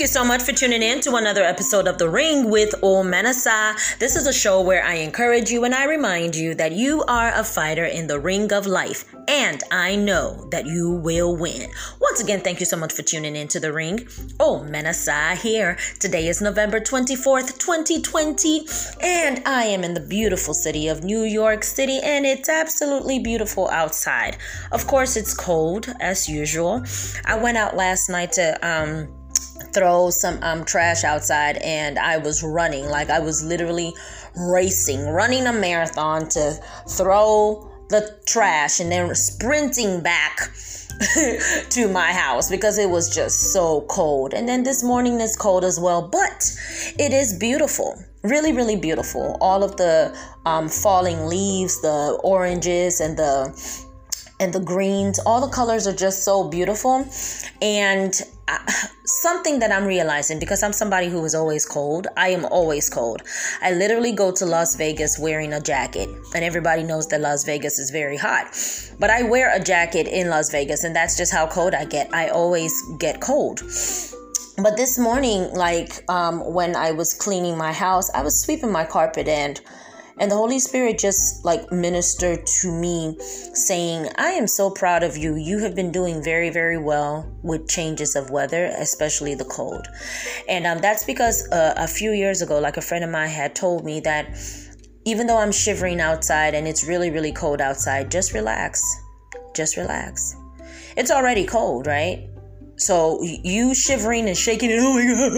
Thank you so much for tuning in to another episode of The Ring with Omenesa. This is a show where I encourage you and I remind you that you are a fighter in the ring of life, and I know that you will win. Once again, thank you so much for tuning in to The Ring. Omenesa here. Today is November 24th, 2020, and I am in the beautiful city of New York City, and it's absolutely beautiful outside. Of course, it's cold as usual. I went out last night to, um, throw some um, trash outside and I was running. Like I was literally racing, running a marathon to throw the trash and then sprinting back to my house because it was just so cold. And then this morning is cold as well, but it is beautiful. Really, really beautiful. All of the um, falling leaves, the oranges, and the and the greens all the colors are just so beautiful and something that i'm realizing because i'm somebody who is always cold i am always cold. I literally go to las vegas wearing a jacket and everybody knows that las vegas is very hot. But i wear a jacket in las vegas and that's just how cold i get. I always get cold. But this morning like um, when i was cleaning my house i was sweeping my carpet and and the Holy Spirit just like ministered to me, saying, I am so proud of you. You have been doing very, very well with changes of weather, especially the cold. And um, that's because uh, a few years ago, like a friend of mine had told me that even though I'm shivering outside and it's really, really cold outside, just relax. Just relax. It's already cold, right? So you shivering and shaking and oh my god,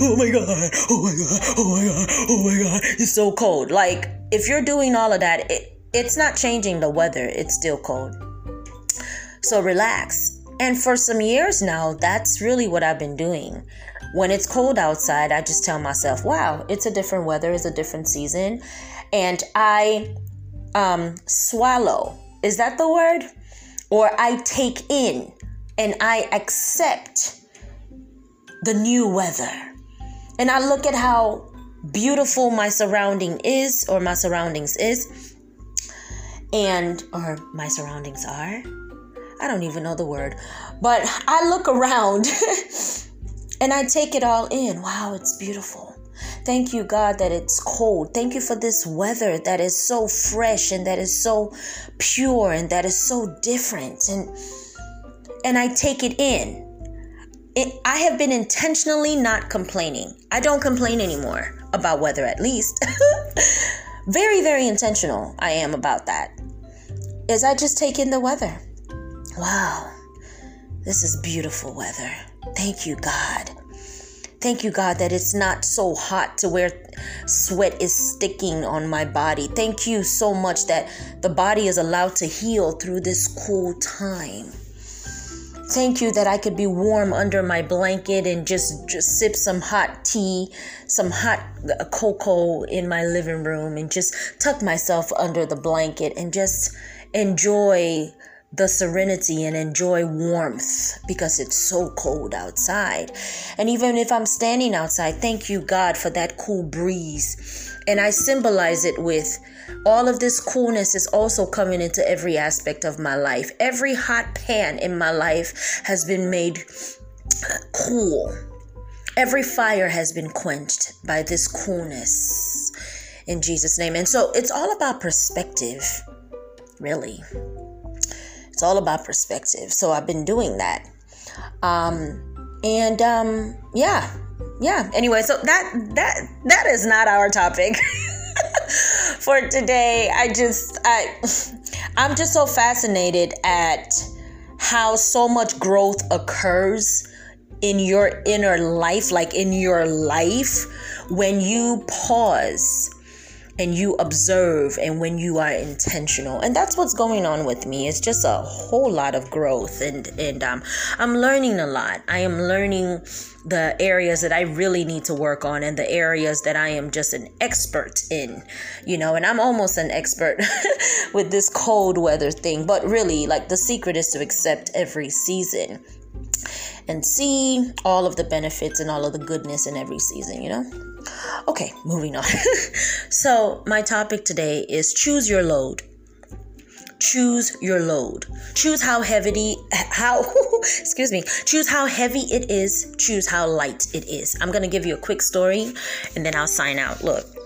oh my god, oh my god, oh my god, oh my god, it's so cold. Like if you're doing all of that, it, it's not changing the weather, it's still cold. So relax. And for some years now, that's really what I've been doing. When it's cold outside, I just tell myself, wow, it's a different weather, it's a different season. And I um, swallow. Is that the word? Or I take in and I accept the new weather. And I look at how beautiful my surrounding is or my surroundings is and or my surroundings are. I don't even know the word. But I look around and I take it all in. Wow, it's beautiful. Thank you, God, that it's cold. Thank you for this weather that is so fresh and that is so pure and that is so different. And and I take it in. It, I have been intentionally not complaining. I don't complain anymore about weather, at least. very, very intentional I am about that. Is I just take in the weather. Wow, this is beautiful weather. Thank you, God. Thank you, God, that it's not so hot to where sweat is sticking on my body. Thank you so much that the body is allowed to heal through this cool time. Thank you that I could be warm under my blanket and just, just sip some hot tea, some hot uh, cocoa in my living room and just tuck myself under the blanket and just enjoy the serenity and enjoy warmth because it's so cold outside. And even if I'm standing outside, thank you, God, for that cool breeze. And I symbolize it with all of this coolness is also coming into every aspect of my life. Every hot pan in my life has been made cool. Every fire has been quenched by this coolness in Jesus' name. And so it's all about perspective, really. It's all about perspective. So I've been doing that. Um, and um, yeah, yeah. Anyway, so that that that is not our topic. for today. I just I I'm just so fascinated at how so much growth occurs in your inner life, like in your life when you pause and you observe and when you are intentional. And that's what's going on with me. It's just a whole lot of growth and and um, i'm learning a lot. I am learning the areas that i really need to work on and the areas that i am just an expert in you know and i'm almost an expert with this cold weather thing. But really like the secret is to accept every season and see all of the benefits and all of the goodness in every season, you know? Okay, moving on. so, my topic today is choose your load. choose your load. Choose how heavy how excuse me. Choose how heavy it is, choose how light it is. I'm going to give you a quick story and then I'll sign out. Look.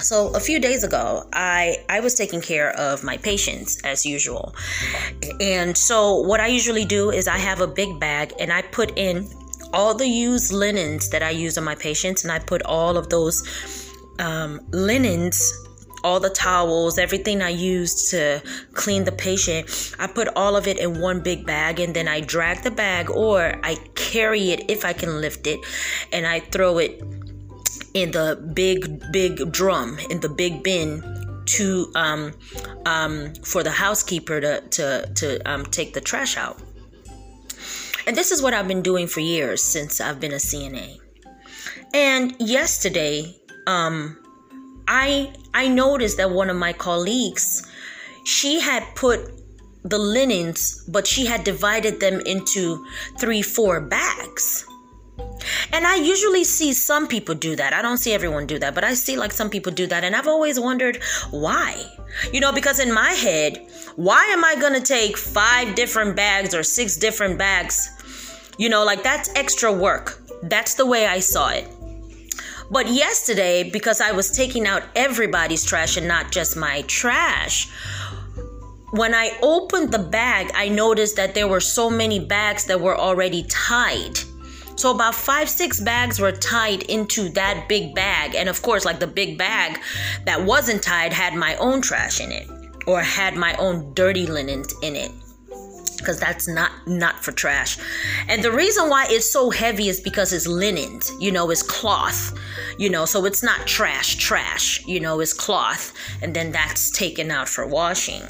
So a few days ago, I I was taking care of my patients as usual. And so what I usually do is I have a big bag and I put in all the used linens that I use on my patients and I put all of those um, linens all the towels, everything I used to clean the patient, I put all of it in one big bag and then I drag the bag or I carry it if I can lift it and I throw it in the big, big drum, in the big bin to um, um, for the housekeeper to to to um, take the trash out. And this is what I've been doing for years since I've been a CNA. And yesterday, um, I I noticed that one of my colleagues, she had put the linens, but she had divided them into three, four bags. And I usually see some people do that. I don't see everyone do that, but I see like some people do that. And I've always wondered why. You know, because in my head, why am I going to take five different bags or six different bags? You know, like that's extra work. That's the way I saw it. But yesterday, because I was taking out everybody's trash and not just my trash, when I opened the bag, I noticed that there were so many bags that were already tied. So about five, six bags were tied into that big bag. And of course, like the big bag that wasn't tied had my own trash in it or had my own dirty linens in it. Because that's not not for trash. And the reason why it's so heavy is because it's linens you know it's cloth you know so it's not trash trash you know it's cloth. And then that's taken out for washing.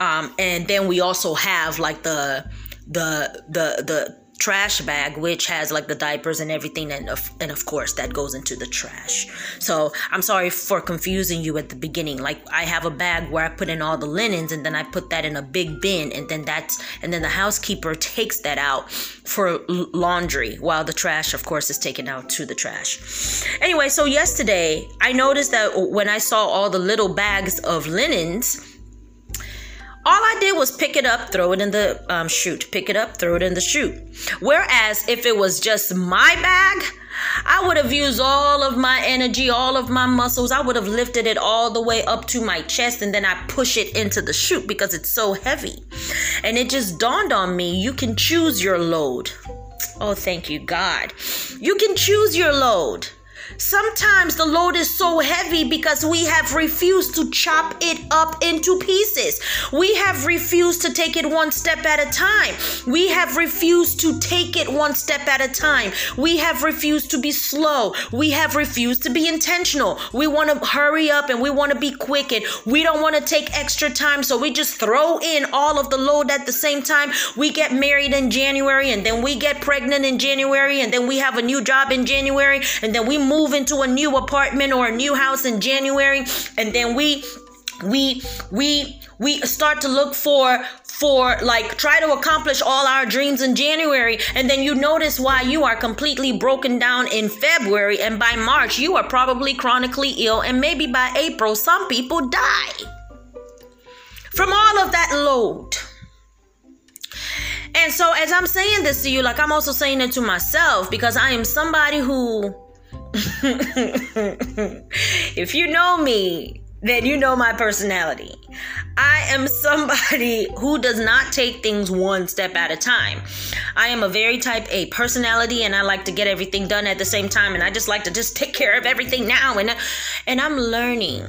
Um, and then we also have like the the the the trash bag which has like the diapers and everything and of, and of course that goes into the trash. So i'm sorry for confusing you at the beginning. Like i have a bag where i put in all the linens and then i put that in a big bin and then that's and then the housekeeper takes that out for laundry while the trash of course is taken out to the trash. Anyway so yesterday i noticed that when i saw all the little bags of linens all I did was pick it up, throw it in the um, chute, pick it up, throw it in the chute. Whereas if it was just my bag, I would have used all of my energy, all of my muscles. I would have lifted it all the way up to my chest and then I push it into the chute because it's so heavy. And it just dawned on me you can choose your load. Oh, thank you, God. You can choose your load. Sometimes the load is so heavy because we have refused to chop it up into pieces. We have refused to take it one step at a time. We have refused to take it one step at a time. We have refused to be slow. We have refused to be intentional. We want to hurry up and we want to be quick and we don't want to take extra time. So we just throw in all of the load at the same time. We get married in January and then we get pregnant in January and then we have a new job in January and then we move move into a new apartment or a new house in January and then we we we we start to look for for like try to accomplish all our dreams in January and then you notice why you are completely broken down in February and by March you are probably chronically ill and maybe by April some people die from all of that load. And so as I'm saying this to you like I'm also saying it to myself because I am somebody who if you know me, then you know my personality. I am somebody who does not take things one step at a time. I am a very type A personality and I like to get everything done at the same time and I just like to just take care of everything now and and I'm learning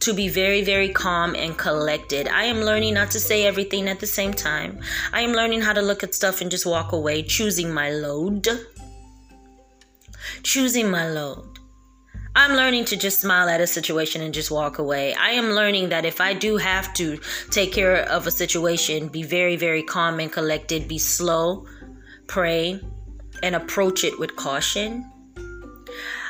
to be very very calm and collected. I am learning not to say everything at the same time. I am learning how to look at stuff and just walk away, choosing my load choosing my load. I'm learning to just smile at a situation and just walk away. I am learning that if I do have to take care of a situation, be very, very calm and collected, be slow, pray, and approach it with caution.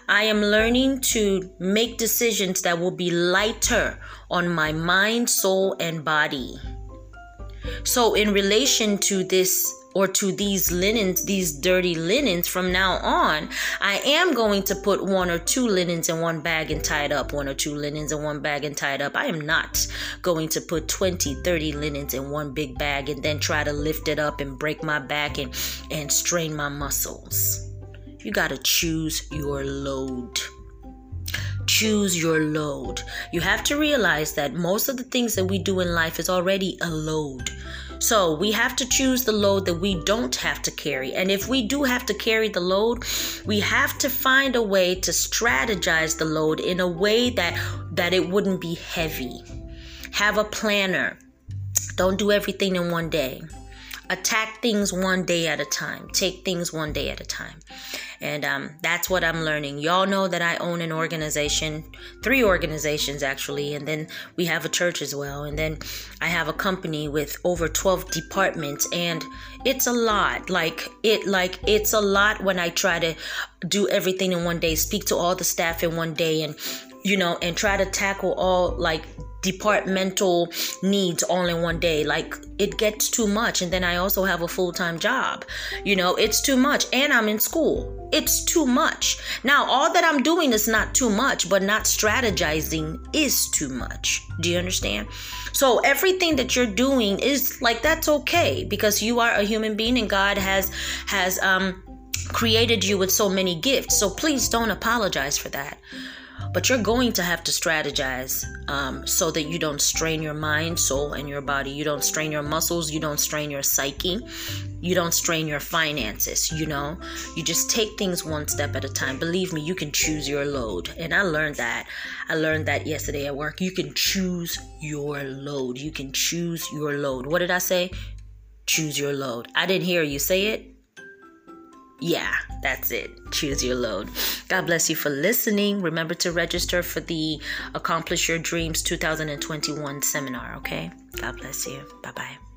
I am learning to make decisions that will be lighter on my mind, soul, and body. So, in relation to this or to these linens, these dirty linens from now on, I am going to put one or two linens in one bag and tie it up, one or two linens in one bag and tie it up. I am not going to put 20, 30 linens in one big bag and then try to lift it up and break my back and, and strain my muscles. You got to choose your load choose your load. You have to realize that most of the things that we do in life is already a load. So we have to choose the load that we don't have to carry. And if we do have to carry the load, we have to find a way to strategize the load in a way that that it wouldn't be heavy. Have a planner. Don't do everything in one day. Attack things one day at a time. Take things one day at a time. And um, that's what I'm learning. Y'all know that I own an organization, three organizations actually, and then we have a church as well. And then I have a company with over 12 departments, and it's a lot. Like it, like it's a lot when I try to do everything in one day, speak to all the staff in one day, and you know, and try to tackle all like departmental needs all in one day. Like it gets too much. And then I also have a full time job. You know, it's too much. And I'm in school. It's too much. Now, all that I'm doing is not too much, but not strategizing is too much. Do you understand? So everything that you're doing is like that's okay because you are a human being and God has has um created you with so many gifts. So please don't apologize for that. But you're going to have to strategize um, so that you don't strain your mind, soul, and your body. You don't strain your muscles. You don't strain your psyche. You don't strain your finances. You know, you just take things one step at a time. Believe me, you can choose your load. And I learned that. I learned that yesterday at work. You can choose your load. You can choose your load. What did I say? Choose your load. I didn't hear you say it yeah, that's it. Choose your load. God bless you for listening. Remember to register for the Accomplish Your Dreams 2021 seminar, okay? God bless you. Bye bye.